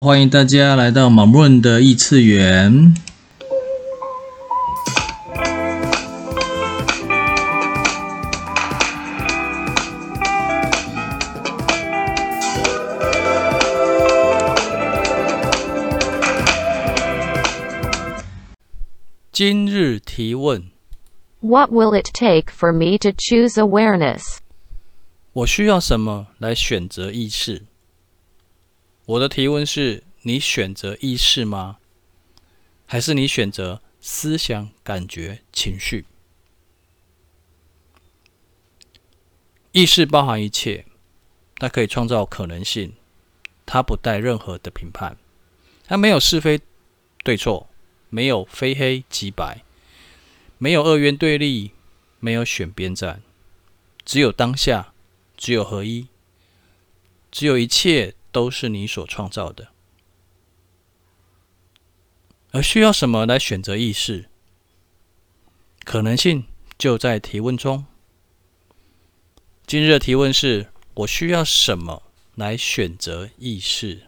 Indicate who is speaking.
Speaker 1: 欢迎大家来到马润的异次元。
Speaker 2: 今日提问
Speaker 3: ：What will it take for me to choose awareness？
Speaker 2: 我需要什么来选择意识？我的提问是：你选择意识吗？还是你选择思想、感觉、情绪？意识包含一切，它可以创造可能性，它不带任何的评判，它没有是非对错，没有非黑即白，没有二元对立，没有选边站，只有当下，只有合一，只有一切。都是你所创造的，而需要什么来选择意识？可能性就在提问中。今日的提问是：我需要什么来选择意识？